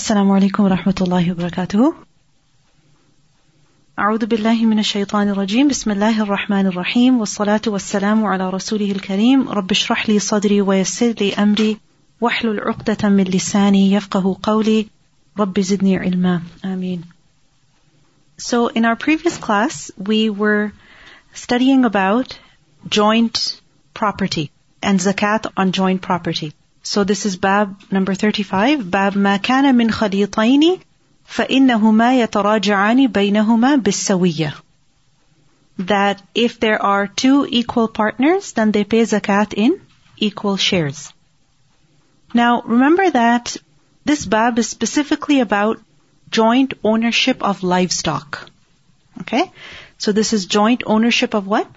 السلام عليكم ورحمة الله وبركاته. أعوذ بالله من الشيطان الرجيم. بسم الله الرحمن الرحيم. والصلاة والسلام على رسوله الكريم. رب اشرح لي صدري ويسر لي أمري. واحلل عقدة من لساني يفقه قولي. رب زدني علما. آمين. So in our previous class we were studying about joint property and zakat on joint property. So this is bab number 35 باب ما كان من خليطين فإنهما يتراجعان بينهما بالسوية. That if there are two equal partners, then they pay zakat in equal shares. Now, remember that this bab is specifically about joint ownership of livestock. Okay? So this is joint ownership of what?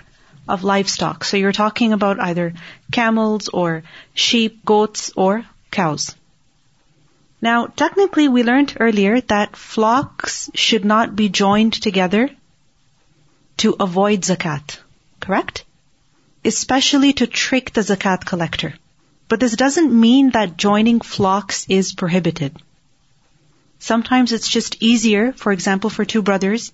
Of livestock. So you're talking about either camels or sheep, goats, or cows. Now, technically, we learned earlier that flocks should not be joined together to avoid zakat. Correct? Especially to trick the zakat collector. But this doesn't mean that joining flocks is prohibited. Sometimes it's just easier, for example, for two brothers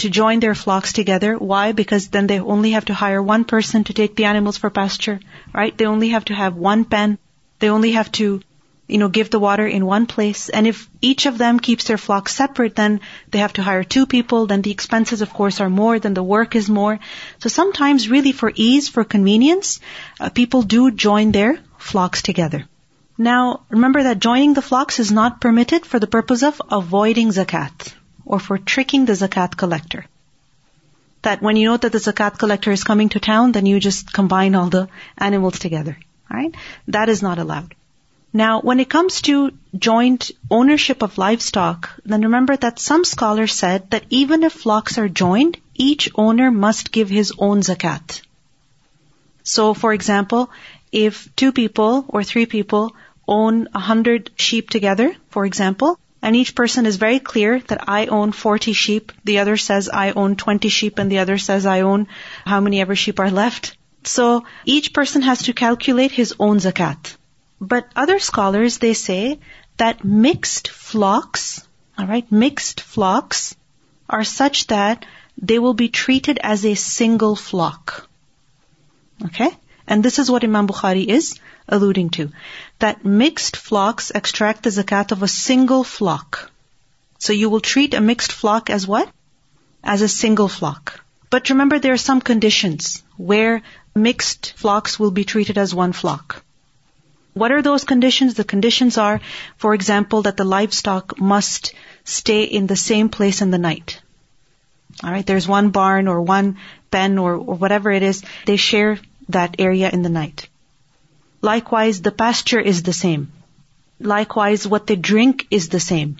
to join their flocks together. Why? Because then they only have to hire one person to take the animals for pasture, right? They only have to have one pen. They only have to, you know, give the water in one place. And if each of them keeps their flocks separate, then they have to hire two people. Then the expenses, of course, are more. Then the work is more. So sometimes really for ease, for convenience, uh, people do join their flocks together. Now, remember that joining the flocks is not permitted for the purpose of avoiding zakat or for tricking the zakat collector. That when you know that the zakat collector is coming to town, then you just combine all the animals together. Right? That is not allowed. Now, when it comes to joint ownership of livestock, then remember that some scholars said that even if flocks are joined, each owner must give his own zakat. So, for example, if two people or three people own a hundred sheep together, for example, and each person is very clear that I own 40 sheep, the other says I own 20 sheep, and the other says I own how many ever sheep are left. So each person has to calculate his own zakat. But other scholars, they say that mixed flocks, alright, mixed flocks are such that they will be treated as a single flock. Okay? And this is what Imam Bukhari is alluding to. That mixed flocks extract the zakat of a single flock. So you will treat a mixed flock as what? As a single flock. But remember there are some conditions where mixed flocks will be treated as one flock. What are those conditions? The conditions are, for example, that the livestock must stay in the same place in the night. Alright, there's one barn or one pen or, or whatever it is. They share that area in the night. Likewise, the pasture is the same. Likewise, what they drink is the same.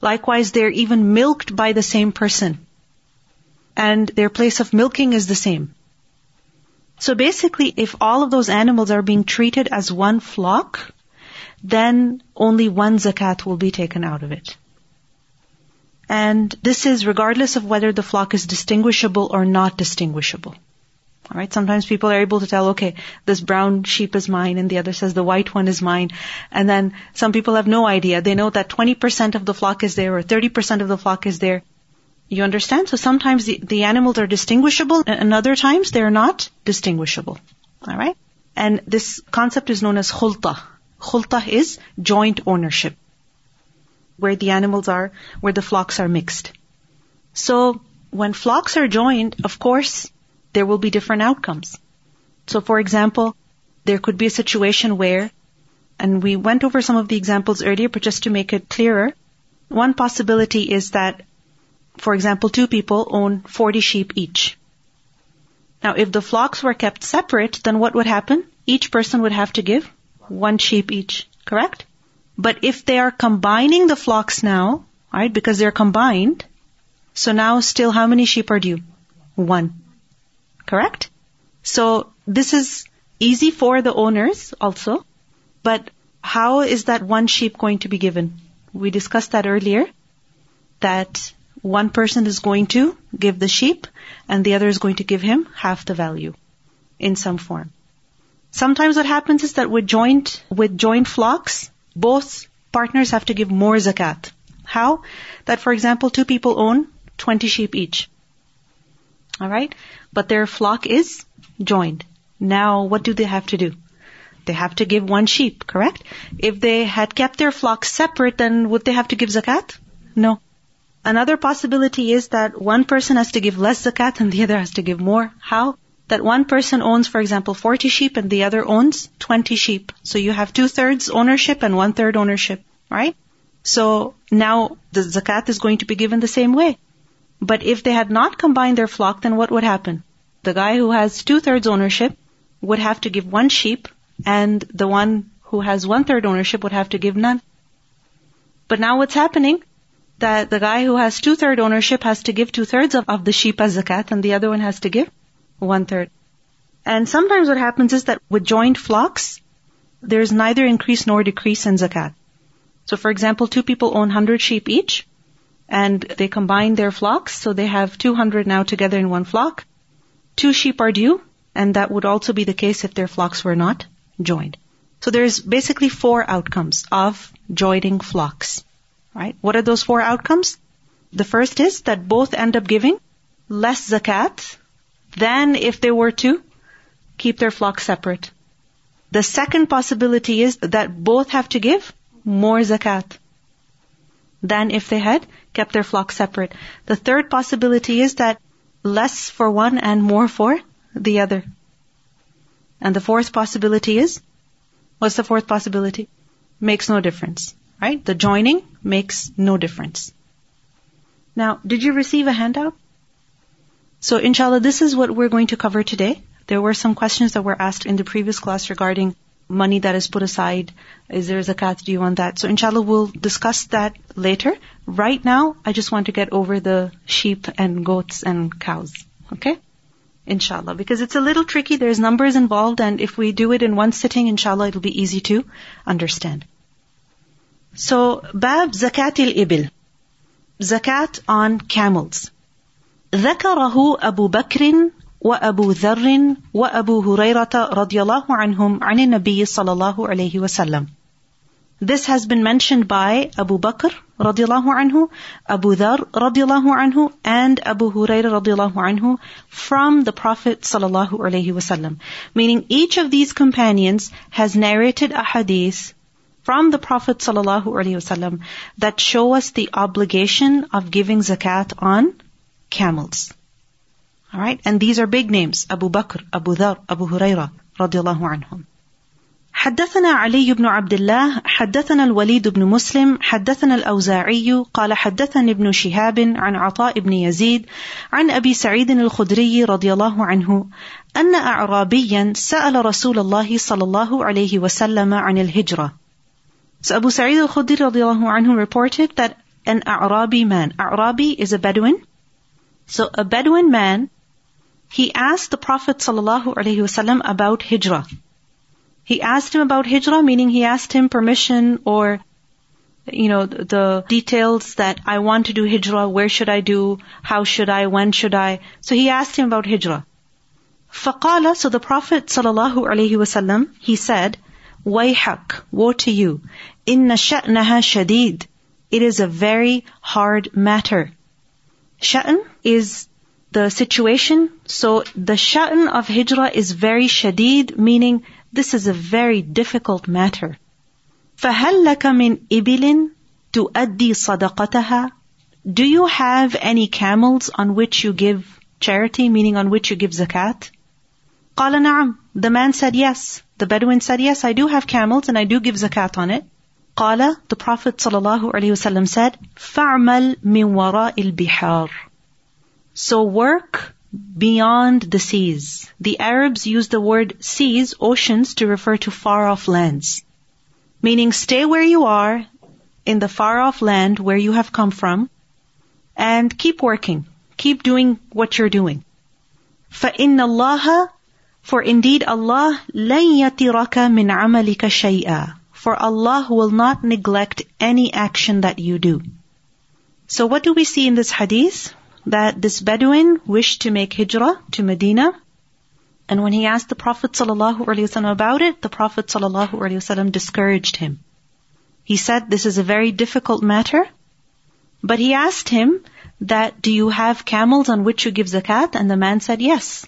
Likewise, they're even milked by the same person. And their place of milking is the same. So basically, if all of those animals are being treated as one flock, then only one zakat will be taken out of it. And this is regardless of whether the flock is distinguishable or not distinguishable. Alright, sometimes people are able to tell, okay, this brown sheep is mine and the other says the white one is mine. And then some people have no idea. They know that 20% of the flock is there or 30% of the flock is there. You understand? So sometimes the, the animals are distinguishable and other times they're not distinguishable. Alright? And this concept is known as khulta. Khulta is joint ownership. Where the animals are, where the flocks are mixed. So, when flocks are joined, of course, there will be different outcomes. So for example, there could be a situation where, and we went over some of the examples earlier, but just to make it clearer, one possibility is that, for example, two people own 40 sheep each. Now, if the flocks were kept separate, then what would happen? Each person would have to give one sheep each, correct? But if they are combining the flocks now, right, because they're combined, so now still how many sheep are due? One. Correct? So this is easy for the owners also, but how is that one sheep going to be given? We discussed that earlier, that one person is going to give the sheep and the other is going to give him half the value in some form. Sometimes what happens is that with joint, with joint flocks, both partners have to give more zakat. How? That for example, two people own 20 sheep each. Alright? But their flock is joined. Now, what do they have to do? They have to give one sheep, correct? If they had kept their flock separate, then would they have to give zakat? No. Another possibility is that one person has to give less zakat and the other has to give more. How? That one person owns, for example, 40 sheep and the other owns 20 sheep. So you have two thirds ownership and one third ownership, right? So now the zakat is going to be given the same way. But if they had not combined their flock, then what would happen? The guy who has two thirds ownership would have to give one sheep and the one who has one third ownership would have to give none. But now what's happening? That the guy who has two third ownership has to give two thirds of, of the sheep as zakat and the other one has to give one third. And sometimes what happens is that with joined flocks, there's neither increase nor decrease in zakat. So for example, two people own 100 sheep each and they combine their flocks, so they have 200 now together in one flock. Two sheep are due, and that would also be the case if their flocks were not joined. So there's basically four outcomes of joining flocks. Right? What are those four outcomes? The first is that both end up giving less zakat than if they were to keep their flocks separate. The second possibility is that both have to give more zakat than if they had kept their flock separate. The third possibility is that less for one and more for the other. And the fourth possibility is, what's the fourth possibility? Makes no difference, right? The joining makes no difference. Now, did you receive a handout? So inshallah, this is what we're going to cover today. There were some questions that were asked in the previous class regarding money that is put aside. Is there zakat due on that? So inshallah, we'll discuss that later. Right now, I just want to get over the sheep and goats and cows. Okay? Inshallah. Because it's a little tricky. There's numbers involved and if we do it in one sitting, inshallah, it'll be easy to understand. So, Bab Zakat al-Ibil. Zakat on camels. ذكره أبو بكر وأبو ذر وأبو هريرة رضي الله عنهم عن النبي صلى الله عليه وسلم. This has been mentioned by Abu Bakr radiallahu anhu, Abu Dhar radiallahu anhu, and Abu Hurairah radiallahu anhu from the Prophet sallallahu alaihi wasallam. Meaning each of these companions has narrated a hadith from the Prophet sallallahu alaihi wasallam that show us the obligation of giving zakat on camels. Alright? And these are big names. Abu Bakr, Abu Dhar, Abu Huraira, radiallahu anhum. حدثنا علي بن عبد الله حدثنا الوليد بن مسلم حدثنا الأوزاعي قال حدثني ابن شهاب عن عطاء بن يزيد عن أبي سعيد الخدري رضي الله عنه أن أعرابيا سأل رسول الله صلى الله عليه وسلم عن الهجرة So Abu Sa'id al-Khudri radiallahu anhu reported that an A'rabi man, A'rabi is a Bedouin, so a Bedouin man, he asked the Prophet ﷺ about hijrah. He asked him about hijrah, meaning he asked him permission or, you know, the details that I want to do hijrah, where should I do, how should I, when should I. So he asked him about hijrah. فقال, so the Prophet ﷺ, he said, وَيْحَكْ, woe to you, إِنَّ شَأْنَهَا شَدِيد. It is a very hard matter. Sha'n is the situation. So the sha'n of hijrah is very shadid, meaning this is a very difficult matter. فَهَلْ لَكَ مِنْ إِبِلٍ تُؤَدِّي صَدَقَتَهَا Do you have any camels on which you give charity, meaning on which you give zakat? قال نعم. The man said yes. The Bedouin said yes, I do have camels and I do give zakat on it. قال the Prophet ﷺ said فَعْمَلْ مِنْ وَرَاءِ الْبِحَارِ So work beyond the seas. The Arabs use the word seas, oceans, to refer to far off lands. Meaning stay where you are in the far off land where you have come from and keep working. Keep doing what you're doing. فَإِنَّ اللَّهَ For indeed Allah لَن يَتِرَكَ مِنْ عَمَلِكَ شَيْئًا for Allah will not neglect any action that you do. So what do we see in this hadith? That this Bedouin wished to make hijrah to Medina. And when he asked the Prophet ﷺ about it, the Prophet ﷺ discouraged him. He said this is a very difficult matter, but he asked him that, do you have camels on which you give zakat? And the man said yes.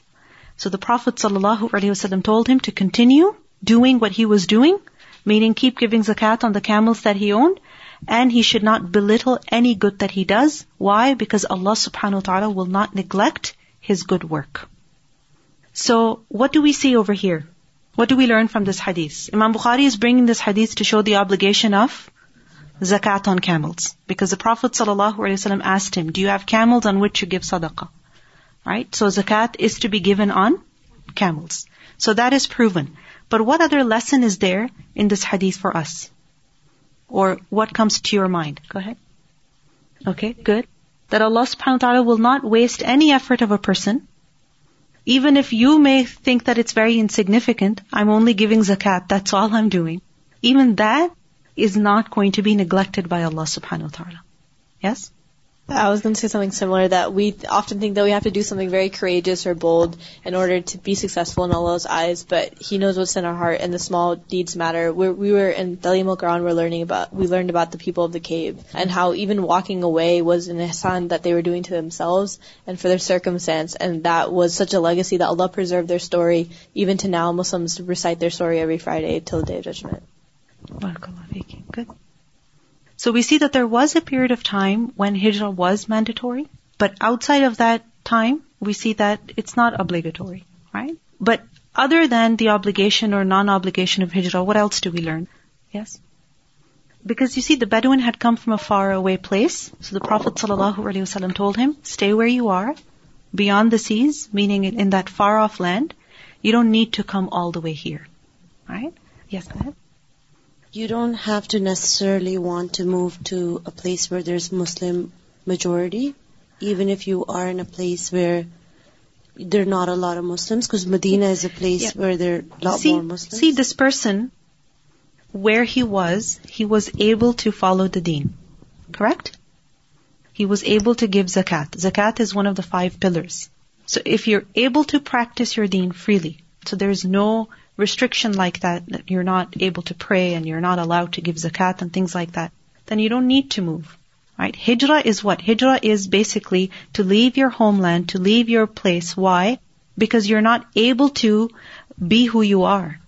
So the Prophet ﷺ told him to continue doing what he was doing, meaning keep giving zakat on the camels that he owned, and he should not belittle any good that he does. Why? Because Allah subhanahu wa ta'ala will not neglect his good work. So, what do we see over here? What do we learn from this hadith? Imam Bukhari is bringing this hadith to show the obligation of zakat on camels. Because the Prophet ﷺ asked him, do you have camels on which you give sadaqah? Right? So zakat is to be given on camels. So that is proven. But what other lesson is there in this hadith for us? Or what comes to your mind? Go ahead. Okay, good. That Allah subhanahu wa ta'ala will not waste any effort of a person. Even if you may think that it's very insignificant, I'm only giving zakat, that's all I'm doing. Even that is not going to be neglected by Allah subhanahu wa ta'ala. Yes? I was going to say something similar that we often think that we have to do something very courageous or bold in order to be successful in Allah's eyes, but He knows what's in our heart and the small deeds matter. We're, we were in Talim al-Quran, we're learning about, we learned about the people of the cave and how even walking away was an ihsan that they were doing to themselves and for their circumstance and that was such a legacy that Allah preserved their story. Even to now, Muslims recite their story every Friday till the Day of Judgment. Good. So we see that there was a period of time when hijrah was mandatory, but outside of that time, we see that it's not obligatory, right? But other than the obligation or non-obligation of hijrah, what else do we learn? Yes? Because you see, the Bedouin had come from a far away place, so the Prophet ﷺ told him, stay where you are, beyond the seas, meaning in that far off land. You don't need to come all the way here. Right? Yes, go ahead. You don't have to necessarily want to move to a place where there's Muslim majority, even if you are in a place where there are not a lot of Muslims, because Medina is a place yeah. where there are a lot see, more Muslims. See, this person, where he was, he was able to follow the deen. Correct? He was able to give zakat. Zakat is one of the five pillars. So if you're able to practice your deen freely, so there's no restriction like that, that you're not able to pray and you're not allowed to give zakat and things like that, then you don't need to move. Right? Hijrah is what? Hijrah is basically to leave your homeland, to leave your place. Why? Because you're not able to be who you are.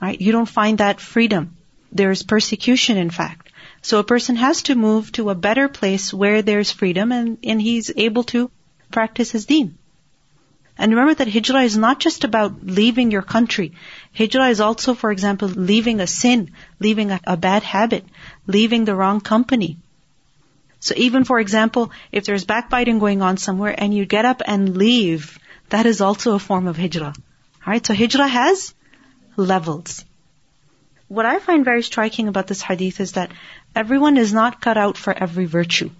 Right? You don't find that freedom. There's persecution, in fact. So a person has to move to a better place where there's freedom and, and he's able to practice his deen. And remember that hijrah is not just about leaving your country. Hijrah is also, for example, leaving a sin, leaving a, a bad habit, leaving the wrong company. So even, for example, if there's backbiting going on somewhere and you get up and leave, that is also a form of hijrah. Alright, so hijrah has levels. What I find very striking about this hadith is that everyone is not cut out for every virtue.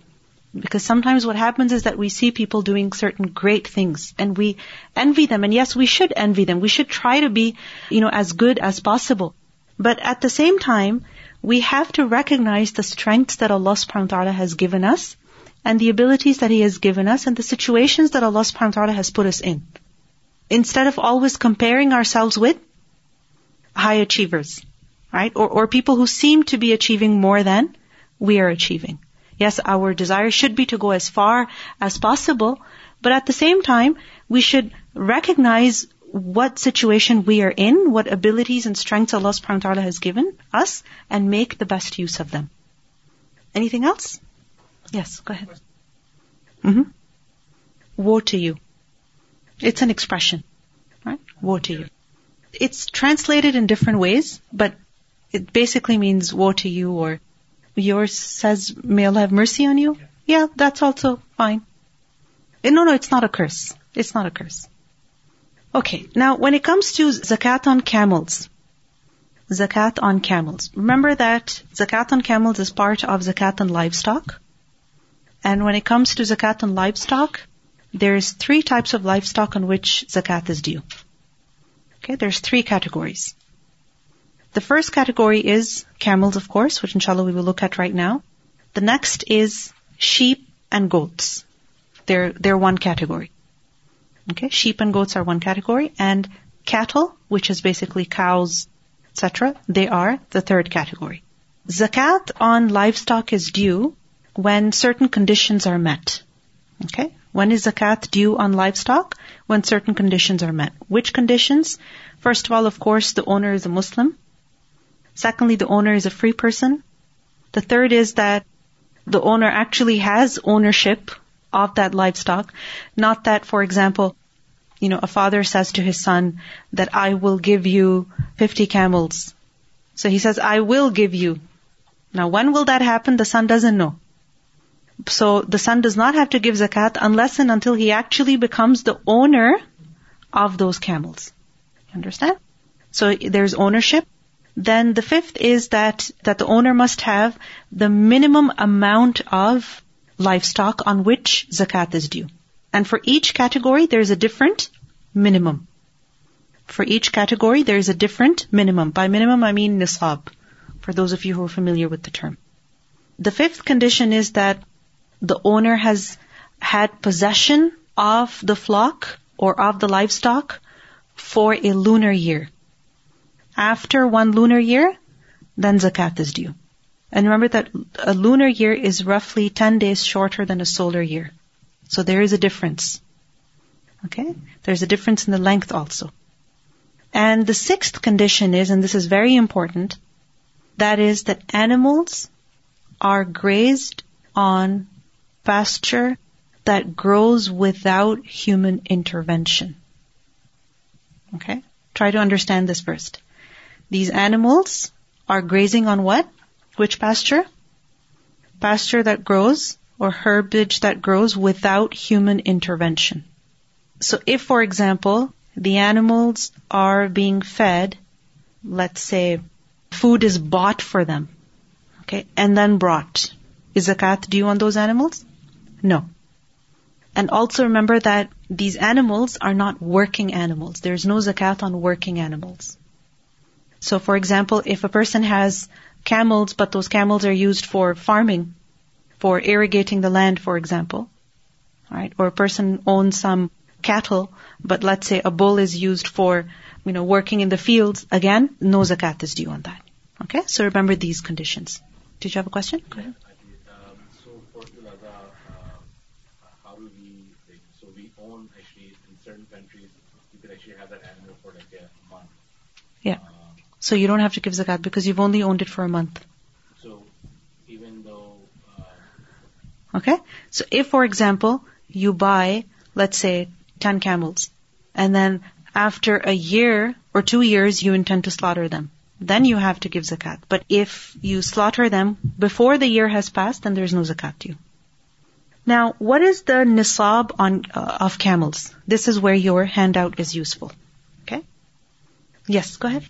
Because sometimes what happens is that we see people doing certain great things and we envy them. And yes, we should envy them. We should try to be, you know, as good as possible. But at the same time, we have to recognize the strengths that Allah subhanahu wa ta'ala has given us and the abilities that He has given us and the situations that Allah subhanahu wa ta'ala has put us in. Instead of always comparing ourselves with high achievers, right? Or, or people who seem to be achieving more than we are achieving. Yes, our desire should be to go as far as possible, but at the same time, we should recognize what situation we are in, what abilities and strengths Allah subhanahu wa ta'ala has given us, and make the best use of them. Anything else? Yes, go ahead. Mm-hmm. Woe to you. It's an expression. Right? Woe to you. It's translated in different ways, but it basically means woe to you or Yours says, may Allah have mercy on you? Yeah, that's also fine. Eh, no, no, it's not a curse. It's not a curse. Okay, now when it comes to zakat on camels, zakat on camels. Remember that zakat on camels is part of zakat on livestock. And when it comes to zakat on livestock, there's three types of livestock on which zakat is due. Okay, there's three categories. The first category is camels, of course, which inshallah we will look at right now. The next is sheep and goats. They're, they're one category. Okay, sheep and goats are one category, and cattle, which is basically cows, etc., they are the third category. zakat on livestock is due when certain conditions are met. Okay? When is zakat due on livestock? When certain conditions are met. Which conditions? First of all, of course, the owner is a Muslim. Secondly, the owner is a free person. The third is that the owner actually has ownership of that livestock. Not that, for example, you know, a father says to his son that I will give you 50 camels. So he says, I will give you. Now when will that happen? The son doesn't know. So the son does not have to give zakat unless and until he actually becomes the owner of those camels. You understand? So there's ownership. Then the fifth is that, that the owner must have the minimum amount of livestock on which zakat is due. And for each category, there's a different minimum. For each category, there is a different minimum. By minimum, I mean nisab, for those of you who are familiar with the term. The fifth condition is that the owner has had possession of the flock or of the livestock for a lunar year. After one lunar year, then zakat is due. And remember that a lunar year is roughly 10 days shorter than a solar year. So there is a difference. Okay? There's a difference in the length also. And the sixth condition is, and this is very important, that is that animals are grazed on pasture that grows without human intervention. Okay? Try to understand this first. These animals are grazing on what? Which pasture? Pasture that grows or herbage that grows without human intervention. So if, for example, the animals are being fed, let's say, food is bought for them, okay, and then brought, is zakat due on those animals? No. And also remember that these animals are not working animals. There's no zakat on working animals. So for example, if a person has camels, but those camels are used for farming, for irrigating the land, for example, right? Or a person owns some cattle, but let's say a bull is used for, you know, working in the fields, again, no zakat is due on that. Okay? So remember these conditions. Did you have a question? Go ahead. Um, so for the Laga, uh, how do we, so we own actually in certain countries, you can actually have that animal for like a month. Yeah. Uh, So you don't have to give zakat because you've only owned it for a month. So even though. Uh, okay? So if, for example, you buy, let's say, 10 camels, and then after a year or two years you intend to slaughter them, then you have to give zakat. But if you slaughter them before the year has passed, then there's no zakat due. Now, what is the nisab on uh, of camels? This is where your handout is useful. Okay? Yes, go ahead.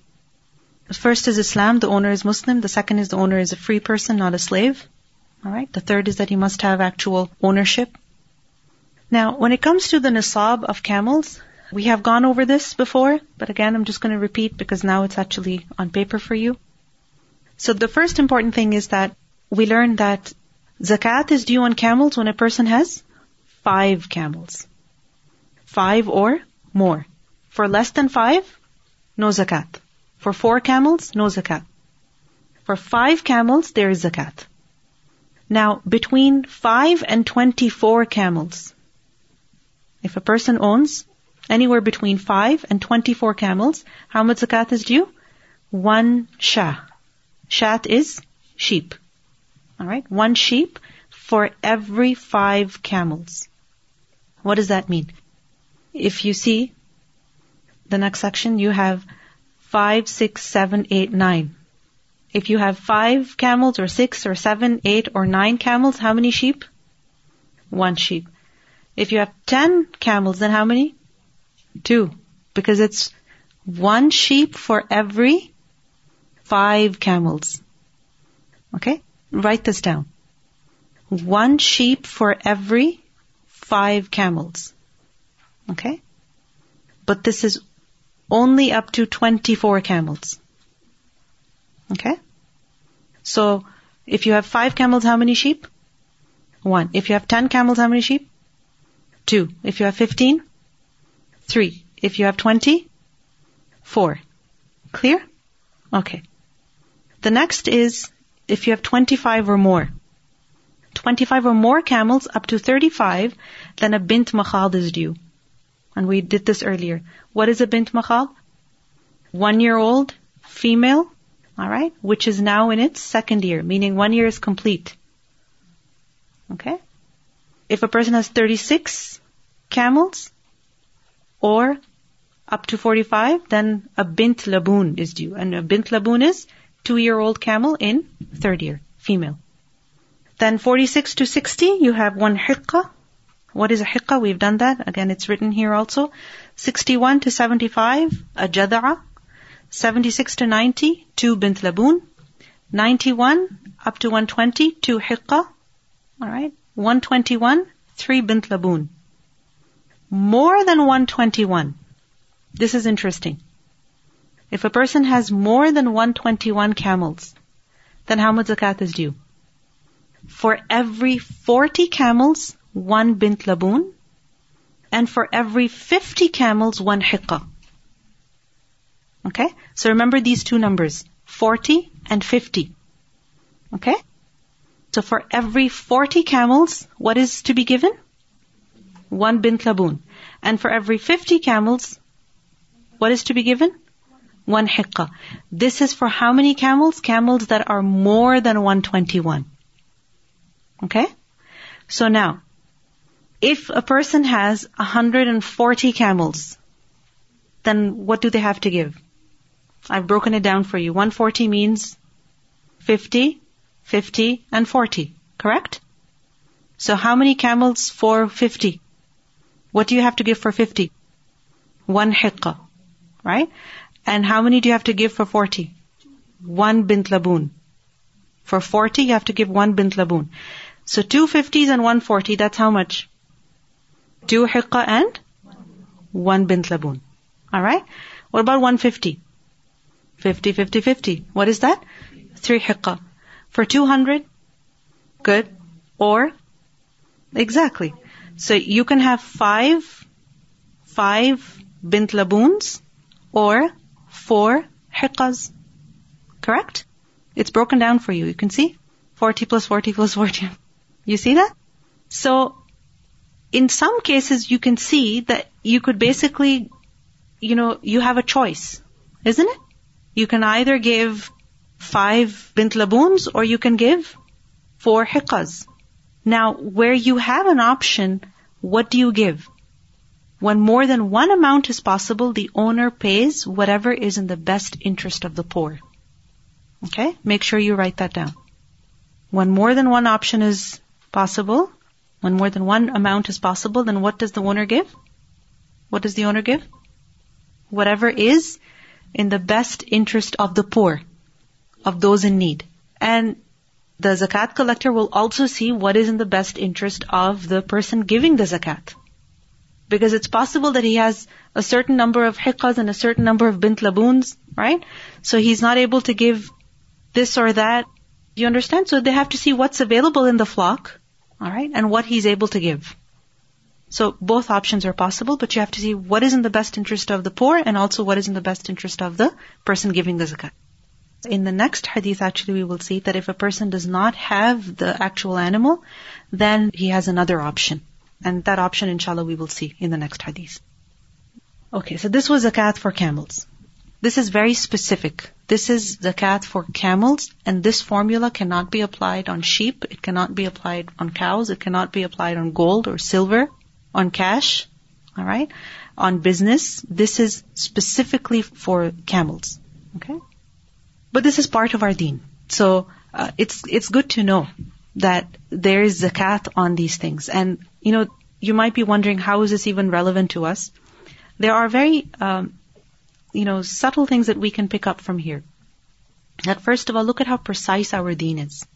The first is Islam, the owner is Muslim. The second is the owner is a free person, not a slave. Alright? The third is that he must have actual ownership. Now, when it comes to the nisab of camels, we have gone over this before, but again, I'm just going to repeat because now it's actually on paper for you. So the first important thing is that we learned that zakat is due on camels when a person has five camels. Five or more. For less than five, no zakat. For four camels, no zakat. For five camels, there is zakat. Now, between five and 24 camels, if a person owns anywhere between five and 24 camels, how much zakat is due? One shah. Shat is sheep. Alright? One sheep for every five camels. What does that mean? If you see the next section, you have five, six, seven, eight, nine. If you have five camels or six or seven, eight or nine camels, how many sheep? One sheep. If you have ten camels, then how many? Two. Because it's one sheep for every five camels. Okay? Write this down. One sheep for every five camels. Okay? But this is only up to 24 camels. Okay? So, if you have five camels, how many sheep? One. If you have 10 camels, how many sheep? Two. If you have 15? Three. If you have 20? Four. Clear? Okay. The next is if you have 25 or more. 25 or more camels up to 35, then a bint makhad is due. And we did this earlier. What is a bint makhad? One year old female, alright, which is now in its second year, meaning one year is complete. Okay? If a person has 36 camels, or up to 45, then a bint laboon is due. And a bint laboon is two-year-old camel in third year, female. Then 46 to 60, you have one hiqqa. What is a hiqqa? We've done that. Again, it's written here also. 61 to 75, a jada'a. 76 to 90, two bint laboon. 91 up to 120, two hiqqa. Alright. 121, three bint laboon. More than 121. This is interesting. If a person has more than 121 camels, then how much zakat is due? For every 40 camels, one bint laboon, and for every 50 camels, one hiqqa. Okay? So remember these two numbers, 40 and 50. Okay? So for every 40 camels, what is to be given? One bint laboon. And for every 50 camels, what is to be given? One hiqqa. This is for how many camels? Camels that are more than 121. Okay? So now, if a person has 140 camels, then what do they have to give? I've broken it down for you. 140 means 50, 50, and 40. Correct? So how many camels for 50? What do you have to give for 50? One hiqqa. Right? And how many do you have to give for 40? One bint laboon. For 40, you have to give one bint laboon. So two 50s and one 40, that's how much? Two hiqqa and one bint laboon. Alright? What about 150? 50, 50, 50. What is that? Three hiqqa. For 200? Good. Or? Exactly. So you can have five, five bint laboons or four hiqqas. Correct? It's broken down for you. You can see? 40 plus 40 plus 40. You see that? So, in some cases you can see that you could basically, you know, you have a choice. Isn't it? You can either give five bint laboons or you can give four hiqqas. Now, where you have an option, what do you give? When more than one amount is possible, the owner pays whatever is in the best interest of the poor. Okay? Make sure you write that down. When more than one option is possible, when more than one amount is possible, then what does the owner give? What does the owner give? Whatever is in the best interest of the poor, of those in need. And the zakat collector will also see what is in the best interest of the person giving the zakat. Because it's possible that he has a certain number of hiqqas and a certain number of bint laboons, right? So he's not able to give this or that. You understand? So they have to see what's available in the flock, alright, and what he's able to give. So both options are possible, but you have to see what is in the best interest of the poor and also what is in the best interest of the person giving the zakat. In the next hadith, actually, we will see that if a person does not have the actual animal, then he has another option. And that option, inshallah, we will see in the next hadith. Okay, so this was zakat for camels. This is very specific. This is zakat for camels, and this formula cannot be applied on sheep, it cannot be applied on cows, it cannot be applied on gold or silver, on cash, alright, on business. This is specifically for camels. Okay? But this is part of our deen. So uh, it's it's good to know that there is zakat on these things. And you know, you might be wondering how is this even relevant to us? There are very um, you know subtle things that we can pick up from here. That first of all, look at how precise our deen is.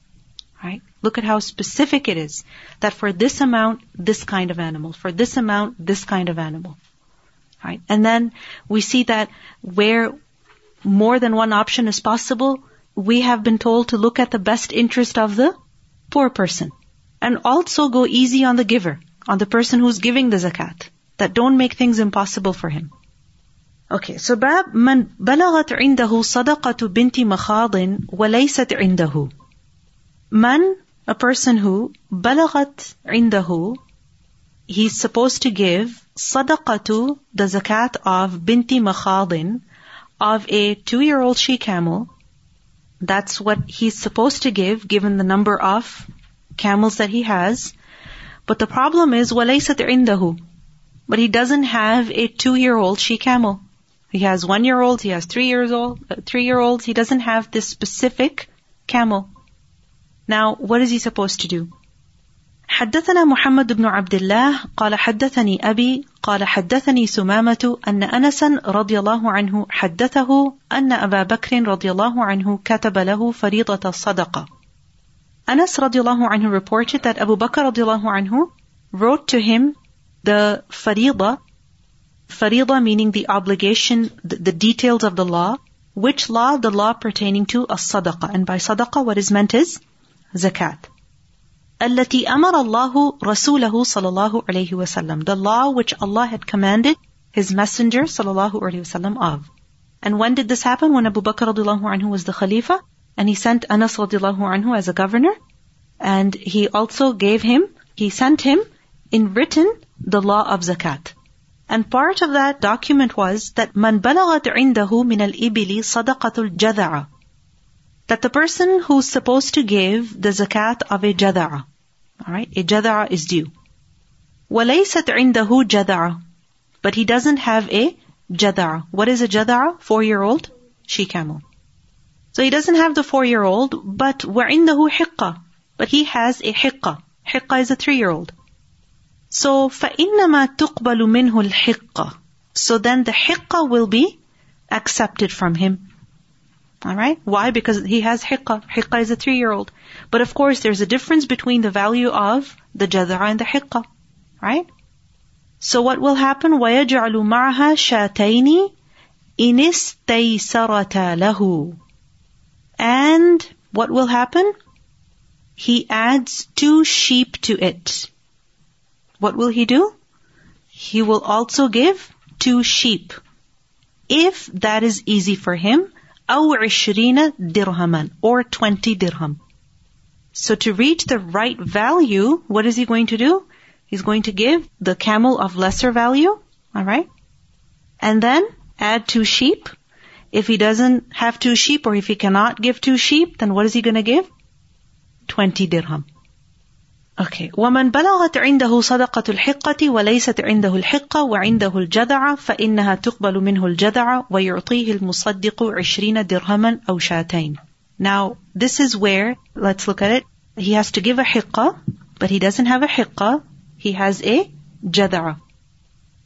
Right? Look at how specific it is. That for this amount, this kind of animal. For this amount, this kind of animal. Right? And then we see that where more than one option is possible, we have been told to look at the best interest of the poor person. And also go easy on the giver, on the person who's giving the zakat. That don't make things impossible for him. Okay, so باب من بلغت عنده صدقة بنت مخاض وليست عنده. Man, a person who بلغت عنده he's supposed to give sadaqatu, the zakat of binti makhadin, of a two-year-old she camel. That's what he's supposed to give, given the number of camels that he has. But the problem is, وَلَيْسَتْ عِنْدَهُ But he doesn't have a two-year-old she camel. He has one-year-olds, he has three years old, uh, three-year-olds. He doesn't have this specific camel. Now, what is he supposed to do? حدثنا محمد بن عبد الله قال حدثني أبي قال حدثني سمامة أن أنسا رضي الله عنه حدثه أن أبا بكر رضي الله عنه كتب له فريضة الصدقة. Anas رضي الله عنه reported that Abu Bakr رضي الله عنه wrote to him the فريضة فريضة meaning the obligation, the, the details of the law. Which law? The law pertaining to a sadaqah. And by sadaqah, what is meant is zakat. التي أمر الله رسوله صلى الله عليه وسلم. The law which Allah had commanded His Messenger صلى الله عليه وسلم of. And when did this happen? When Abu Bakr radiallahu anhu was the Khalifa, and he sent Anas radiallahu anhu as a governor, and he also gave him, he sent him in written the law of zakat. And part of that document was that man balagat indahu min al-ibili sadaqatul jada'a that the person who's supposed to give the zakat of a jada'a, alright, a jada'a is due. وَلَيْسَتْ عِنْدَهُ جَدَعَ But he doesn't have a jada'a. What is a jada'a? Four-year-old she camel. So he doesn't have the four-year-old, but وَعِنْدَهُ حِقَّة But he has a hiqqa. Hiqqa is a three-year-old. So فَإِنَّمَا تُقْبَلُ مِنْهُ الْحِقَّةِ So then the hiqqa will be accepted from him. Alright? Why? Because he has hiqqa. Hiqqa is a three-year-old. But of course there's a difference between the value of the jada'a and the hiqqa. Right? So what will happen? وَيَجْعَلُ مَعَهَا شَاتَيْنِ إِنِ اسْتَيْسَرَتَا لَهُ And what will happen? He adds two sheep to it What will he do? He will also give two sheep. If that is easy for him, أو عشرين درهما or 20 dirham. So to reach the right value, what is he going to do? He's going to give the camel of lesser value, alright? And then add two sheep. If he doesn't have two sheep or if he cannot give two sheep, then what is he going to give? 20 dirham. Okay. ومن بلغت عنده صدقة الحقة وليست عنده الحقة وعنده الجذع فإنها تقبل منه الجذع ويعطيه المصدق عشرين درهما أو شاتين. Now, this is where, let's look at it. He has to give a hiqqa, but he doesn't have a hiqqa. He has a jad'a.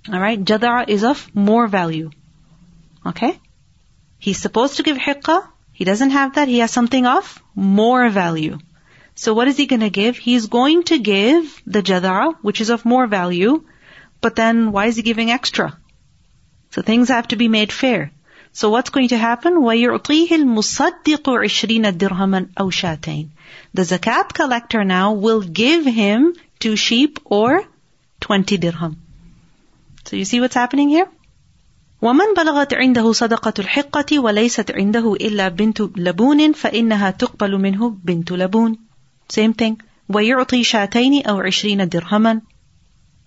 Alright? Jad'a is of more value. Okay? He's supposed to give hiqqa. He doesn't have that. He has something of more value. So what is he going to give? He's going to give the jadara, which is of more value, but then why is he giving extra? So things have to be made fair. So what's going to happen? وَيُعْطِيهِ الْمُصَدِّقُ عِشْرِينَ دِرْهَمًا أَوْ شَاتَيْنِ The zakat collector now will give him two sheep or 20 dirham. So you see what's happening here? ومن بلغت عنده صدقة الحقة وليست عنده إلا بنت لبون فإنها تقبل منه بنت لبون same thing. وَيُعْطِي شَاتَيْنِ أَوْ عِشْرِينَ دِرْهَمًا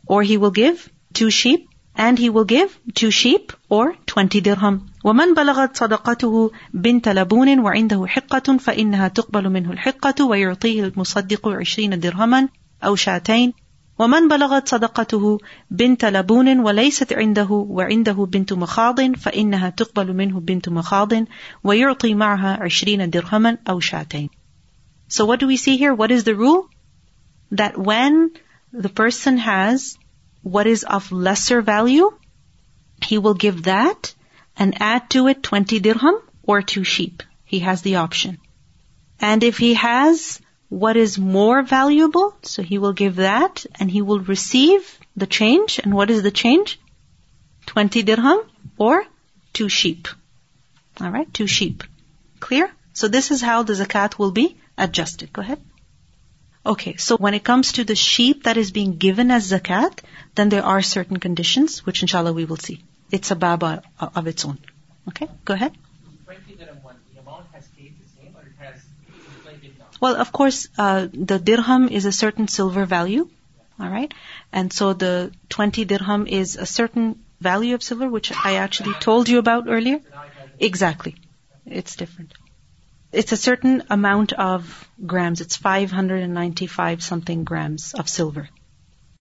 Or he will give two sheep, and he will give two sheep, or twenty dirham. ومن بلغت صدقته بنت لبون وعنده حقة فإنها تقبل منه الحقة ويعطيه المصدق عشرين درهما أو شاتين ومن بلغت صدقته بنت لبون وليست عنده وعنده بنت مخاض فإنها تقبل منه بنت مخاض ويعطي معها عشرين درهما أو شاتين so what do we see here? What is the rule? That when the person has what is of lesser value, he will give that and add to it 20 dirham or two sheep. He has the option. And if he has what is more valuable, so he will give that and he will receive the change. And what is the change? 20 dirham or two sheep. Alright, two sheep. Clear? So this is how the zakat will be Adjusted. Go ahead. Okay, so when it comes to the sheep that is being given as zakat, then there are certain conditions, which inshallah we will see. It's a baba of its own. Okay, go ahead. Well, of course, uh, the dirham is a certain silver value, all right? And so the 20 dirham is a certain value of silver, which I actually told you about earlier. Exactly. It's different it's a certain amount of grams. It's 595 something grams of silver.